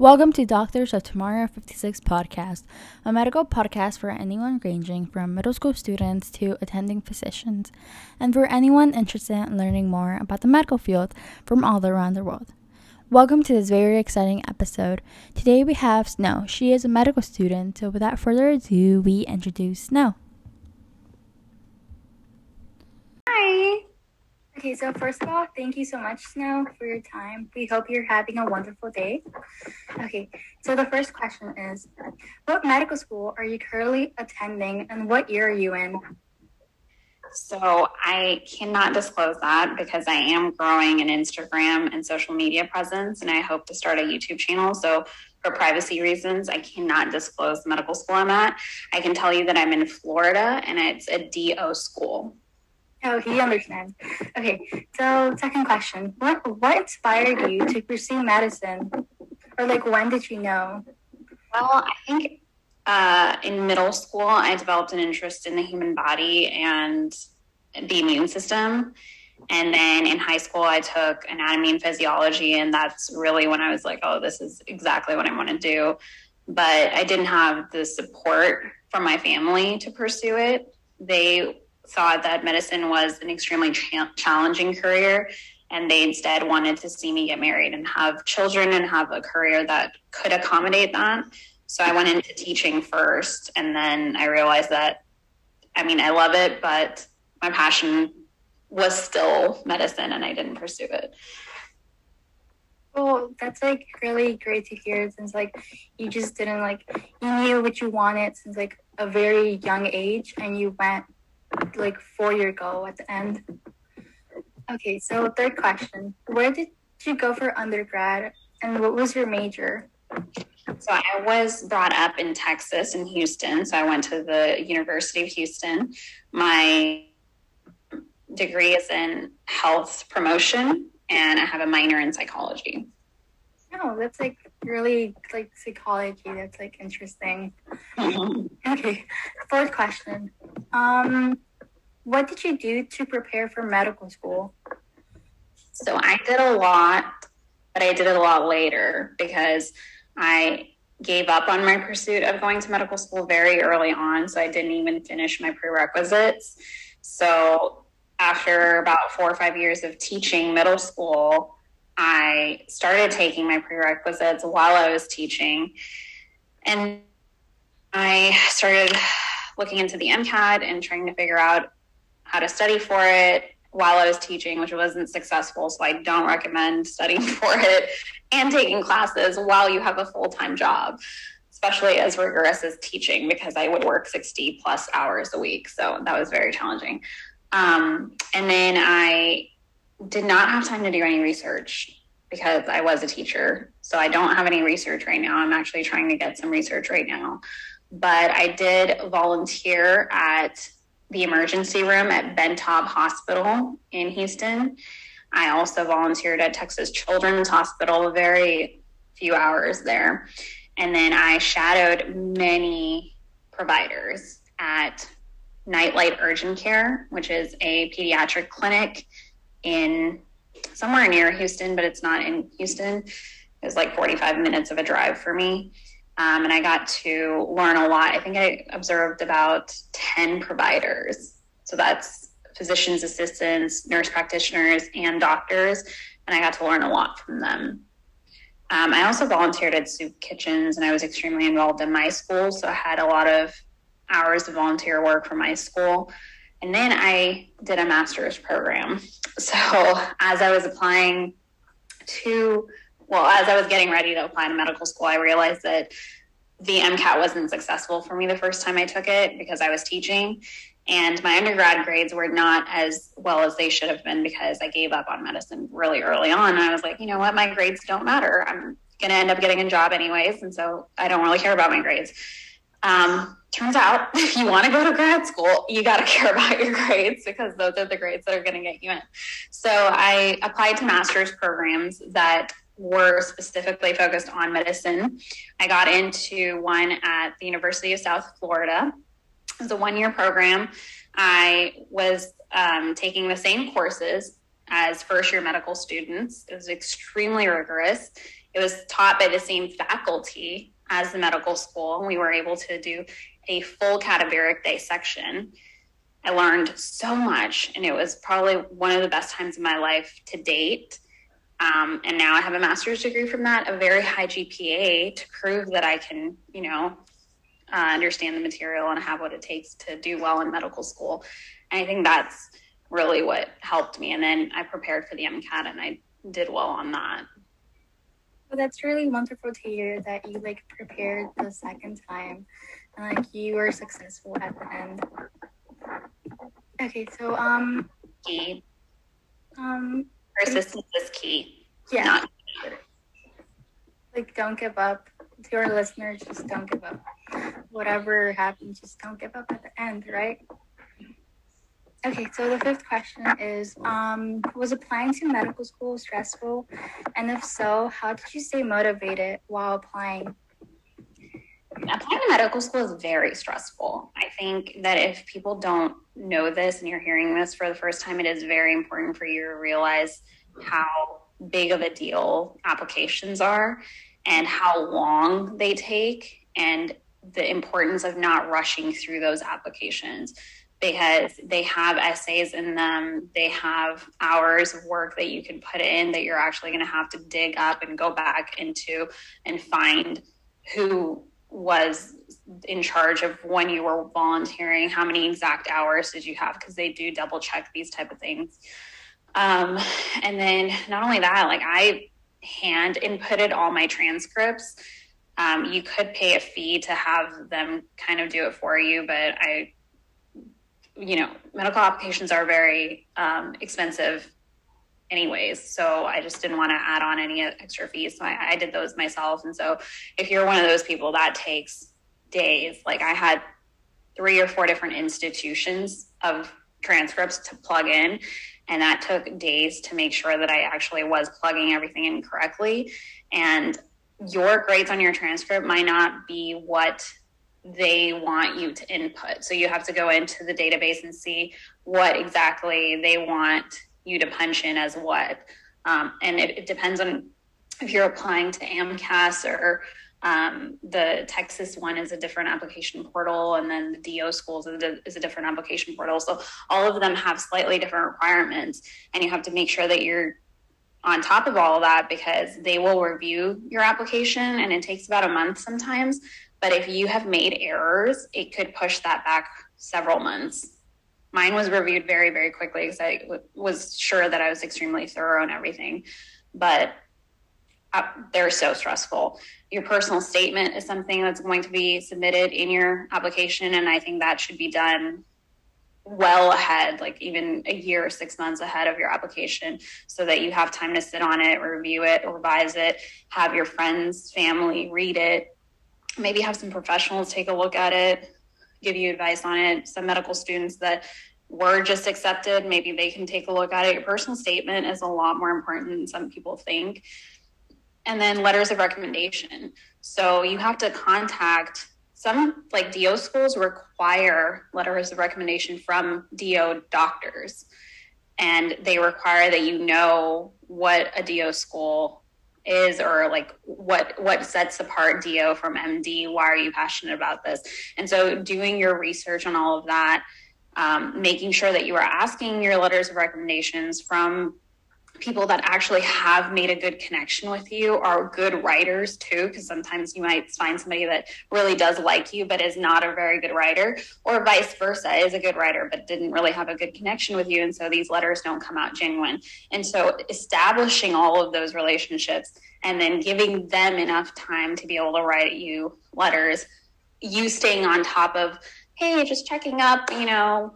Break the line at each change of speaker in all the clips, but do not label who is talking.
Welcome to Doctors of Tomorrow 56 podcast, a medical podcast for anyone ranging from middle school students to attending physicians, and for anyone interested in learning more about the medical field from all around the world. Welcome to this very exciting episode. Today we have Snow. She is a medical student, so without further ado, we introduce Snow.
Okay, so first of all, thank you so much, Snow, for your time. We hope you're having a wonderful day. Okay, so the first question is What medical school are you currently attending and what year are you in?
So I cannot disclose that because I am growing an Instagram and social media presence and I hope to start a YouTube channel. So for privacy reasons, I cannot disclose the medical school I'm at. I can tell you that I'm in Florida and it's a DO school.
Oh, he understands. Okay, so second question: What what inspired you to pursue medicine, or like when did you know?
Well, I think uh, in middle school I developed an interest in the human body and the immune system, and then in high school I took anatomy and physiology, and that's really when I was like, oh, this is exactly what I want to do. But I didn't have the support from my family to pursue it. They thought that medicine was an extremely cha- challenging career and they instead wanted to see me get married and have children and have a career that could accommodate that. So I went into teaching first and then I realized that I mean I love it but my passion was still medicine and I didn't pursue it.
Well, that's like really great to hear since like you just didn't like you knew what you wanted since like a very young age and you went like four year goal at the end. Okay, so third question. Where did you go for undergrad and what was your major?
So I was brought up in Texas in Houston. So I went to the University of Houston. My degree is in health promotion and I have a minor in psychology.
Oh, that's like really like psychology. That's like interesting. okay. Fourth question. Um, what did you do to prepare for medical school?
So I did a lot, but I did it a lot later because I gave up on my pursuit of going to medical school very early on. So I didn't even finish my prerequisites. So after about four or five years of teaching middle school, I started taking my prerequisites while I was teaching. And I started looking into the MCAT and trying to figure out how to study for it while I was teaching, which wasn't successful. So I don't recommend studying for it and taking classes while you have a full time job, especially as rigorous as teaching, because I would work 60 plus hours a week. So that was very challenging. Um, and then I did not have time to do any research because I was a teacher. So I don't have any research right now. I'm actually trying to get some research right now. But I did volunteer at the emergency room at Ben Taub Hospital in Houston. I also volunteered at Texas Children's Hospital, a very few hours there. And then I shadowed many providers at Nightlight Urgent Care, which is a pediatric clinic in somewhere near Houston, but it's not in Houston. It was like 45 minutes of a drive for me. Um, and I got to learn a lot. I think I observed about 10 providers. So that's physicians' assistants, nurse practitioners, and doctors. And I got to learn a lot from them. Um, I also volunteered at soup kitchens and I was extremely involved in my school. So I had a lot of hours of volunteer work for my school. And then I did a master's program. So as I was applying to well, as I was getting ready to apply to medical school, I realized that the MCAT wasn't successful for me the first time I took it because I was teaching. And my undergrad grades were not as well as they should have been because I gave up on medicine really early on. I was like, you know what? My grades don't matter. I'm going to end up getting a job anyways. And so I don't really care about my grades. Um, turns out if you want to go to grad school, you got to care about your grades because those are the grades that are going to get you in. So I applied to master's programs that were specifically focused on medicine. I got into one at the University of South Florida. It was a one year program. I was um, taking the same courses as first year medical students. It was extremely rigorous. it was taught by the same faculty as the medical school. And we were able to do a full cadaveric dissection. I learned so much, and it was probably one of the best times of my life to date. Um, and now I have a master's degree from that, a very high GPA to prove that I can, you know, uh, understand the material and have what it takes to do well in medical school. And I think that's really what helped me. And then I prepared for the MCAT and I did well on that.
Well, that's really wonderful to hear that you like prepared the second time and like you were successful at the end. Okay, so um, um,
Persistence is key.
yeah,
Not
like don't give up. To your listeners, just don't give up. Whatever happens, just don't give up at the end, right? Okay, so the fifth question is um, Was applying to medical school stressful? And if so, how did you stay motivated while applying?
Applying to medical school is very stressful. I think that if people don't know this and you're hearing this for the first time, it is very important for you to realize how big of a deal applications are and how long they take and the importance of not rushing through those applications because they have essays in them they have hours of work that you can put in that you're actually going to have to dig up and go back into and find who was in charge of when you were volunteering how many exact hours did you have? Because they do double check these type of things. Um, and then not only that like i hand inputted all my transcripts. Um, you could pay a fee to have them kind of do it for you but i you know medical applications are very um, expensive anyways so i just didn't want to add on any extra fees so I, I did those myself and so if you're one of those people that takes days like i had three or four different institutions of transcripts to plug in and that took days to make sure that i actually was plugging everything in correctly and your grades on your transcript might not be what they want you to input so you have to go into the database and see what exactly they want you to punch in as what. Um, and it, it, depends on if you're applying to AMCAS or um, the Texas one is a different application portal, and then the DO schools is a, is a different application portal. So all of them have slightly different requirements, and you have to make sure that you're on top of all of that because they will review your application, and it takes about a month sometimes. But if you have made errors, it could push that back several months mine was reviewed very very quickly because I w- was sure that I was extremely thorough and everything, but uh, they're so stressful. Your personal statement is something that's going to be submitted in your application, and I think that should be done well ahead, like even a year or six months ahead of your application, so that you have time to sit on it, review it, revise it, have your friends, family read it, maybe have some professionals take a look at it, give you advice on it. Some medical students that were just accepted, maybe they can take a look at it. Your personal statement is a lot more important than some people think. And then letters of recommendation. So you have to contact some like DO schools require letters of recommendation from DO doctors. And they require that you know what a DO school is or like what what sets apart do from md why are you passionate about this and so doing your research on all of that um, making sure that you are asking your letters of recommendations from people that actually have made a good connection with you are good writers too because sometimes you might find somebody that really does like you but is not a very good writer or vice versa is a good writer but didn't really have a good connection with you and so these letters don't come out genuine. And so establishing all of those relationships and then giving them enough time to be able to write you letters you staying on top of hey just checking up you know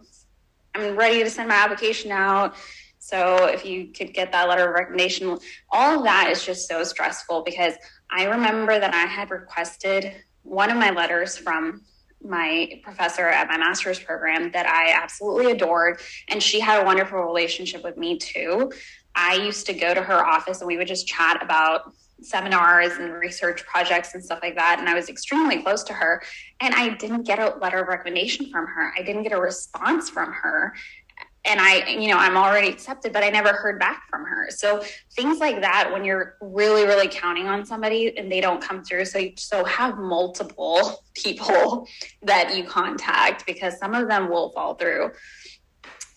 i'm ready to send my application out so if you could get that letter of recommendation, all of that is just so stressful because I remember that I had requested one of my letters from my professor at my master's program that I absolutely adored. And she had a wonderful relationship with me too. I used to go to her office and we would just chat about seminars and research projects and stuff like that. And I was extremely close to her. And I didn't get a letter of recommendation from her, I didn't get a response from her and I, you know, I'm already accepted, but I never heard back from her. So things like that, when you're really, really counting on somebody and they don't come through, so you, so have multiple people that you contact because some of them will fall through.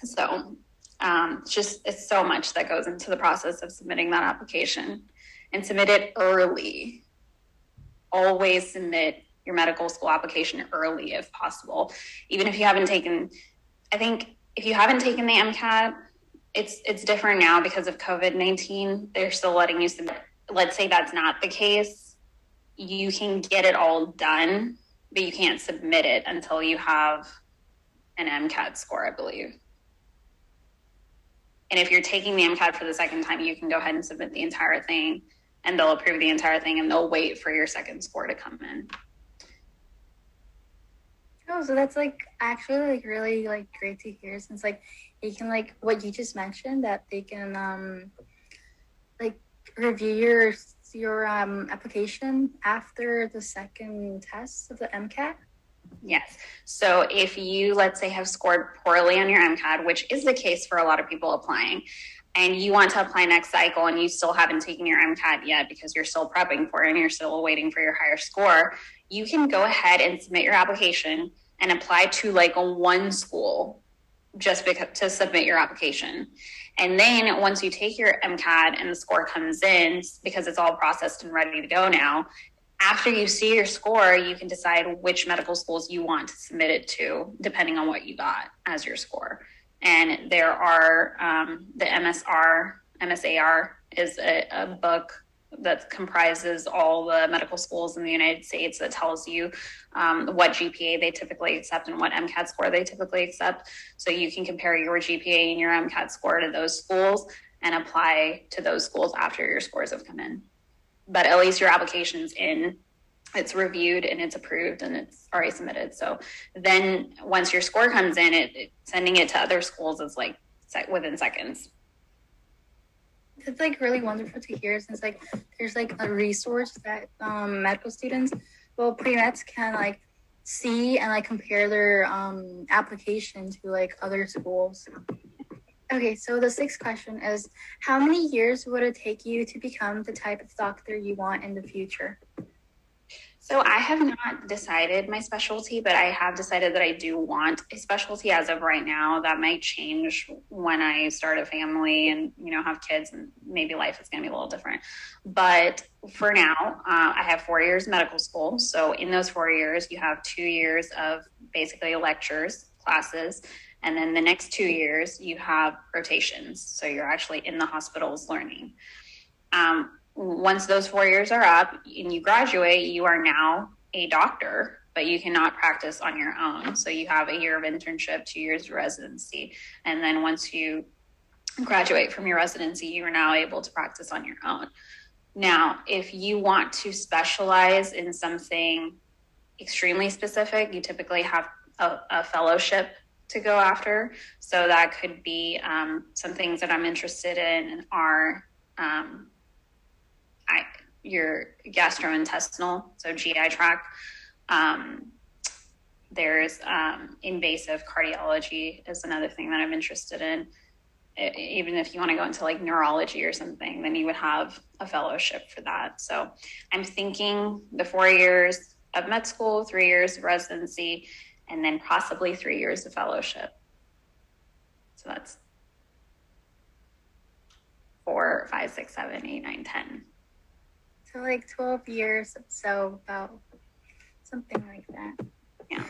So um, just it's so much that goes into the process of submitting that application and submit it early. Always submit your medical school application early if possible, even if you haven't taken. I think if you haven't taken the MCAT, it's it's different now because of COVID nineteen. They're still letting you submit. Let's say that's not the case, you can get it all done, but you can't submit it until you have an MCAT score, I believe. And if you're taking the MCAT for the second time, you can go ahead and submit the entire thing, and they'll approve the entire thing, and they'll wait for your second score to come in.
Oh, so that's like actually like really like great to hear since like you can like what you just mentioned that they can um like review your your um application after the second test of the MCAT.
Yes. So if you let's say have scored poorly on your MCAT, which is the case for a lot of people applying, and you want to apply next cycle and you still haven't taken your MCAT yet because you're still prepping for it and you're still waiting for your higher score, you can go ahead and submit your application and apply to like one school just because to submit your application. And then once you take your MCAT and the score comes in, because it's all processed and ready to go now, after you see your score, you can decide which medical schools you want to submit it to, depending on what you got as your score. And there are um, the MSR, MSAR is a, a book that comprises all the medical schools in the United States that tells you um, what GPA they typically accept and what MCAT score they typically accept. So you can compare your GPA and your MCAT score to those schools and apply to those schools after your scores have come in. But at least your application's in, it's reviewed and it's approved and it's already submitted. So then once your score comes in, it, it sending it to other schools is like within seconds
it's like really wonderful to hear since like there's like a resource that um, medical students, well, pre-meds can like see and like compare their um, application to like other schools. Okay, so the sixth question is How many years would it take you to become the type of doctor you want in the future?
So I have not decided my specialty, but I have decided that I do want a specialty as of right now. That might change when I start a family and you know have kids, and maybe life is going to be a little different. But for now, uh, I have four years medical school. So in those four years, you have two years of basically lectures, classes, and then the next two years you have rotations. So you're actually in the hospitals learning. Um, once those four years are up and you graduate, you are now a doctor, but you cannot practice on your own. So you have a year of internship, two years of residency. And then once you graduate from your residency, you are now able to practice on your own. Now, if you want to specialize in something extremely specific, you typically have a, a fellowship to go after. So that could be um, some things that I'm interested in are um, your gastrointestinal, so GI tract. Um, there's um, invasive cardiology is another thing that I'm interested in. It, even if you want to go into like neurology or something, then you would have a fellowship for that. So I'm thinking the four years of med school, three years of residency, and then possibly three years of fellowship. So that's four, five, six, seven, eight, nine, ten.
So like 12 years, so about something like that.
Yeah.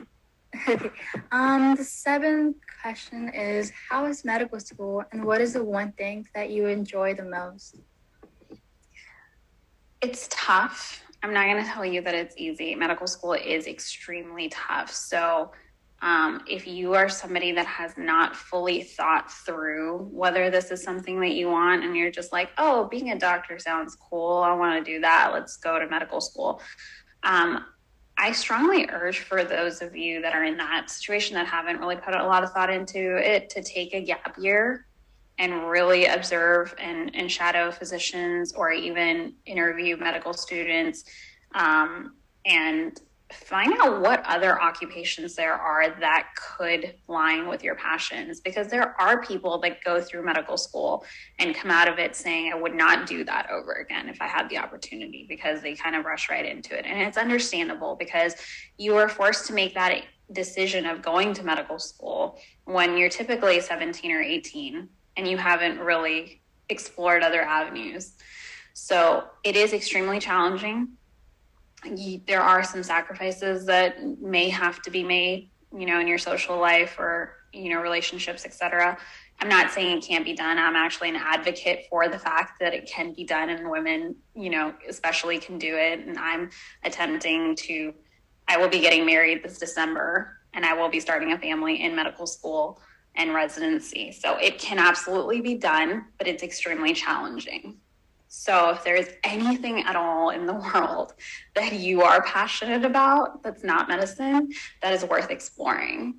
okay. Um, the seventh question is How is medical school and what is the one thing that you enjoy the most?
It's tough. I'm not going to tell you that it's easy. Medical school is extremely tough. So, um, if you are somebody that has not fully thought through whether this is something that you want and you're just like, oh, being a doctor sounds cool, I want to do that, let's go to medical school. Um, I strongly urge for those of you that are in that situation that haven't really put a lot of thought into it to take a gap year and really observe and, and shadow physicians or even interview medical students um, and find out what other occupations there are that could line with your passions because there are people that go through medical school and come out of it saying i would not do that over again if i had the opportunity because they kind of rush right into it. And it's understandable because you are forced to make that decision of going to medical school when you're typically 17 or 18 and you haven't really explored other avenues. So it is extremely challenging there are some sacrifices that may have to be made, you know, in your social life or, you know, relationships, etc. I'm not saying it can't be done. I'm actually an advocate for the fact that it can be done and women, you know, especially can do it. And I'm attempting to, I will be getting married this December and I will be starting a family in medical school and residency. So it can absolutely be done, but it's extremely challenging. So, if there's anything at all in the world that you are passionate about that's not medicine, that is worth exploring.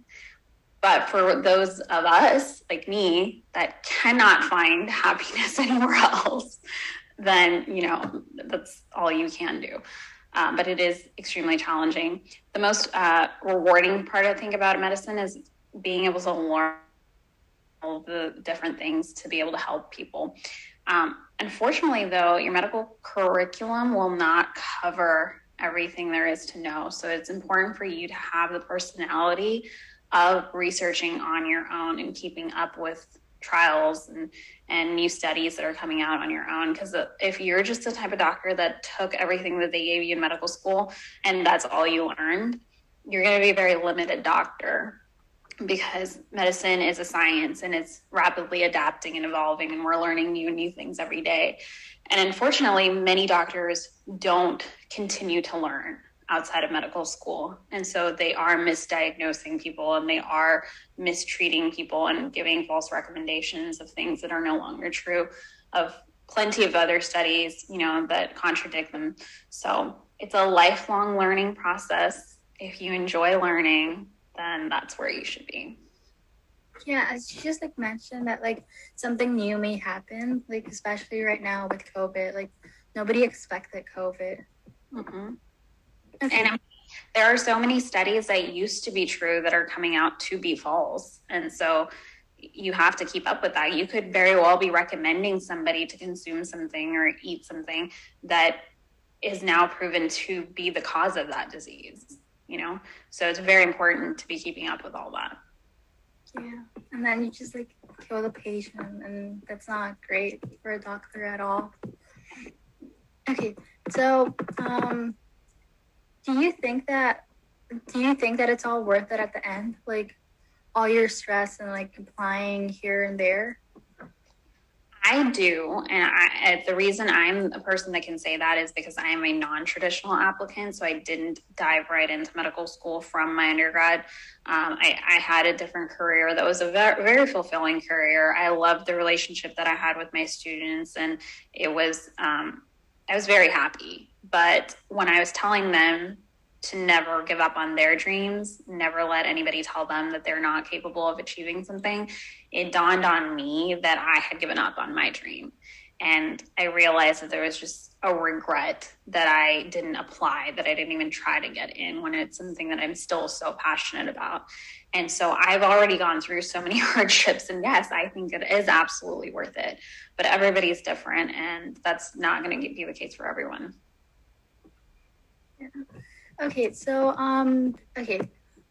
But for those of us, like me, that cannot find happiness anywhere else, then, you know, that's all you can do. Um, but it is extremely challenging. The most uh, rewarding part, I think, about medicine is being able to learn all the different things to be able to help people. Um, unfortunately, though, your medical curriculum will not cover everything there is to know. So it's important for you to have the personality of researching on your own and keeping up with trials and, and new studies that are coming out on your own. Because if you're just the type of doctor that took everything that they gave you in medical school and that's all you learned, you're going to be a very limited doctor because medicine is a science and it's rapidly adapting and evolving and we're learning new and new things every day. And unfortunately many doctors don't continue to learn outside of medical school. And so they are misdiagnosing people and they are mistreating people and giving false recommendations of things that are no longer true of plenty of other studies you know that contradict them. So it's a lifelong learning process if you enjoy learning then that's where you should be.
Yeah, as you just like mentioned that like something new may happen, like especially right now with COVID, like nobody expected COVID.
Mm-hmm. Okay. And there are so many studies that used to be true that are coming out to be false, and so you have to keep up with that. You could very well be recommending somebody to consume something or eat something that is now proven to be the cause of that disease you know? So it's very important to be keeping up with all that.
Yeah. And then you just like kill the patient and that's not great for a doctor at all. Okay. So um do you think that do you think that it's all worth it at the end? Like all your stress and like complying here and there
I do. And I, the reason I'm a person that can say that is because I am a non traditional applicant. So I didn't dive right into medical school from my undergrad. Um, I, I, had a different career that was a very, very, fulfilling career. I loved the relationship that I had with my students, and it was, um, I was very happy. But when I was telling them to never give up on their dreams, never let anybody tell them that they're not capable of achieving something, it dawned on me that I had given up on my dream. And I realized that there was just a regret that I didn't apply, that I didn't even try to get in when it's something that I'm still so passionate about. And so I've already gone through so many hardships. And yes, I think it is absolutely worth it. But everybody's different, and that's not going to be the case for everyone.
Yeah. Okay, so um, okay,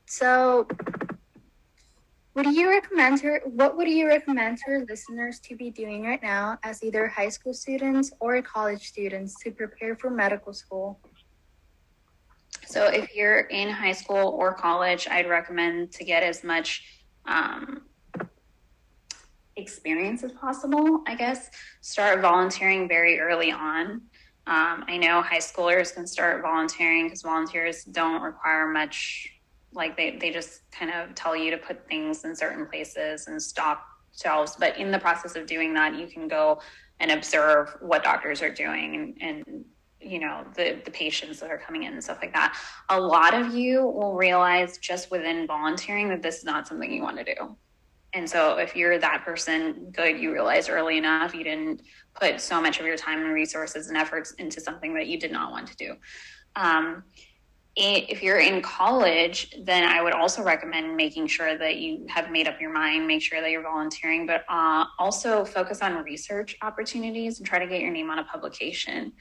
so do you recommend her? What would you recommend to listeners to be doing right now as either high school students or college students to prepare for medical school?
So, if you're in high school or college, I'd recommend to get as much um, experience as possible. I guess start volunteering very early on. Um, I know high schoolers can start volunteering because volunteers don't require much. Like they, they just kind of tell you to put things in certain places and stock shelves. But in the process of doing that, you can go and observe what doctors are doing and, and you know the the patients that are coming in and stuff like that a lot of you will realize just within volunteering that this is not something you want to do and so if you're that person, good, you realized early enough you didn't put so much of your time and resources and efforts into something that you did not want to do. Um, if you're in college, then I would also recommend making sure that you have made up your mind, make sure that you're volunteering, but uh, also focus on research opportunities and try to get your name on a publication.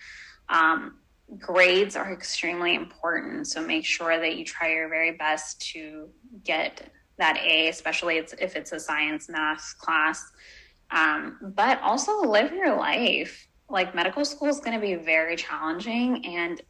Um, grades are extremely important, so make sure that you try your very best to get that A, especially if it's a science math class. Um, but also live your life. Like medical school is going to be very challenging, and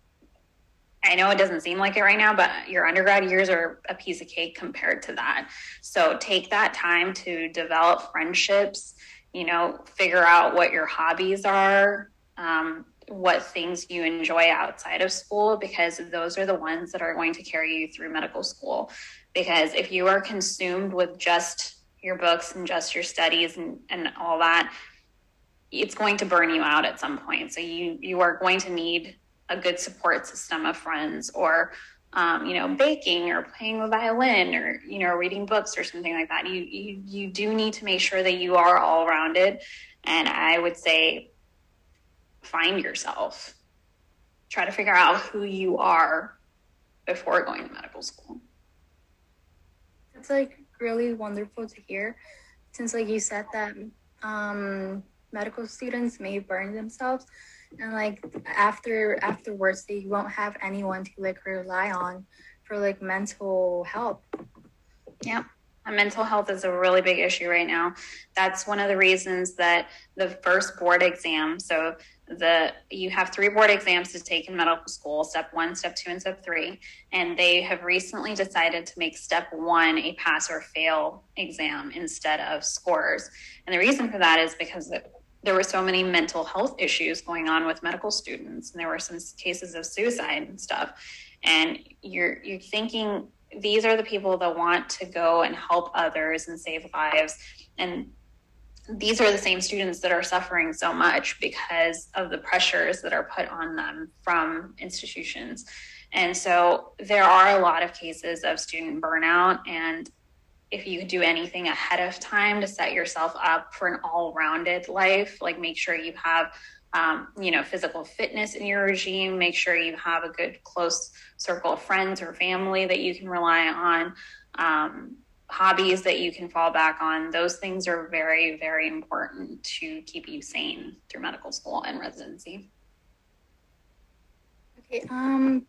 I know it doesn't seem like it right now, but your undergrad years are a piece of cake compared to that. So take that time to develop friendships, you know, figure out what your hobbies are, um, what things you enjoy outside of school, because those are the ones that are going to carry you through medical school. Because if you are consumed with just your books and just your studies and, and all that, it's going to burn you out at some point. So you you are going to need a good support system of friends or um, you know baking or playing the violin or you know reading books or something like that. You, you you do need to make sure that you are all rounded. And i would say find yourself. Try to figure out who you are before going to medical school
that's like really wonderful to hear since like you said that um, medical students may burn themselves and like after afterwards they won't have anyone to like rely on for like mental help.
Yeah mental health is a really big issue right now. That's one of the reasons that the first board exam so the you have three board exams to take in medical school step one step two and step three and they have recently decided to make step one a pass or fail exam instead of scores. And the reason for that is because there were so many mental health issues going on with medical students and there were some cases of suicide and stuff and you're you're thinking these are the people that want to go and help others and save lives. And these are the same students that are suffering so much because of the pressures that are put on them from institutions. And so there are a lot of cases of student burnout. And if you do anything ahead of time to set yourself up for an all-rounded life like make sure you have um, you know physical fitness in your regime. Make sure you have a good close circle of friends or family that you can rely on. Um, hobbies that you can fall back on. Those things are very very important to keep you sane through medical school and residency.
Okay um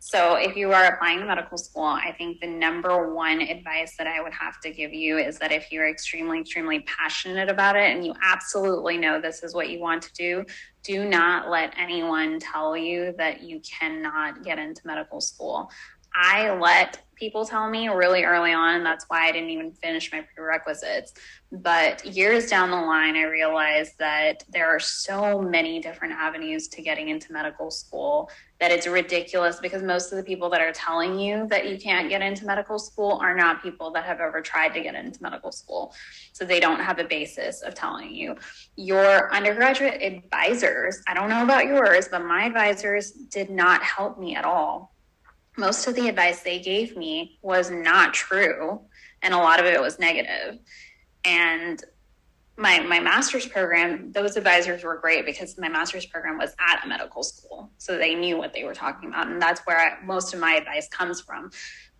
so, if you are applying to medical school, I think the number one advice that I would have to give you is that if you're extremely, extremely passionate about it and you absolutely know this is what you want to do, do not let anyone tell you that you cannot get into medical school. I let people tell me really early on. That's why I didn't even finish my prerequisites. But years down the line, I realized that there are so many different avenues to getting into medical school that it's ridiculous because most of the people that are telling you that you can't get into medical school are not people that have ever tried to get into medical school. So they don't have a basis of telling you. Your undergraduate advisors, I don't know about yours, but my advisors did not help me at all most of the advice they gave me was not true and a lot of it was negative. And my my master's program those advisors were great because my master's program was at a medical school so they knew what they were talking about and that's where I, most of my advice comes from.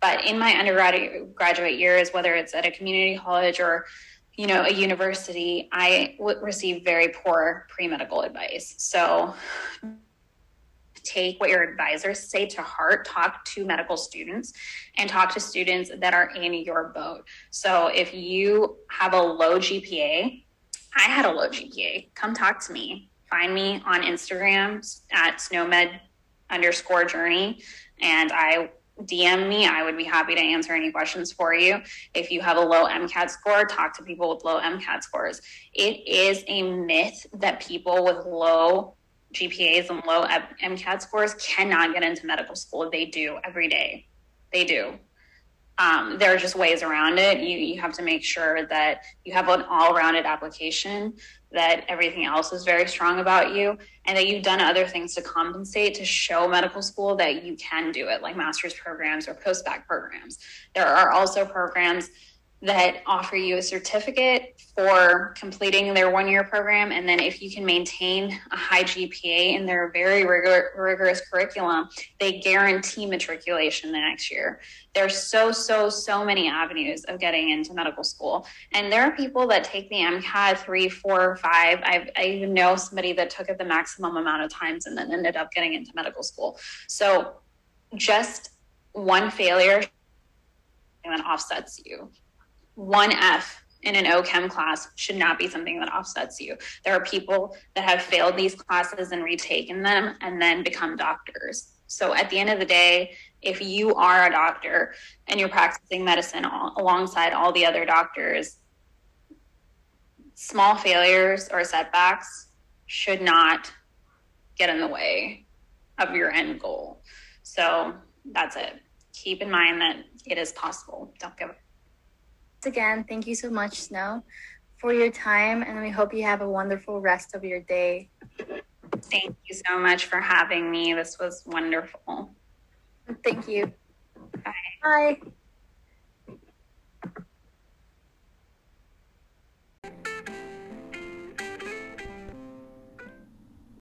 But in my undergraduate graduate years whether it's at a community college or you know a university I w- received very poor pre-medical advice. So take what your advisors say to heart, talk to medical students, and talk to students that are in your boat. So if you have a low GPA, I had a low GPA, come talk to me. Find me on Instagram at snowmed underscore journey, and I DM me. I would be happy to answer any questions for you. If you have a low MCAT score, talk to people with low MCAT scores. It is a myth that people with low GPAs and low MCAT scores cannot get into medical school. They do every day. They do. Um, there are just ways around it. You, you have to make sure that you have an all rounded application, that everything else is very strong about you, and that you've done other things to compensate to show medical school that you can do it, like master's programs or post bac programs. There are also programs that offer you a certificate for completing their one year program. And then if you can maintain a high GPA in their very rigor- rigorous curriculum, they guarantee matriculation the next year. There's so, so, so many avenues of getting into medical school. And there are people that take the MCAT three, four, five. I've, I even know somebody that took it the maximum amount of times and then ended up getting into medical school. So just one failure that offsets you one F in an OChem class should not be something that offsets you. There are people that have failed these classes and retaken them and then become doctors. So at the end of the day, if you are a doctor and you're practicing medicine all, alongside all the other doctors, small failures or setbacks should not get in the way of your end goal. So that's it. Keep in mind that it is possible. Don't give up
again, thank you so much, Snow, for your time, and we hope you have a wonderful rest of your day.
Thank you so much for having me. This was wonderful.
Thank you.
Bye.
Bye.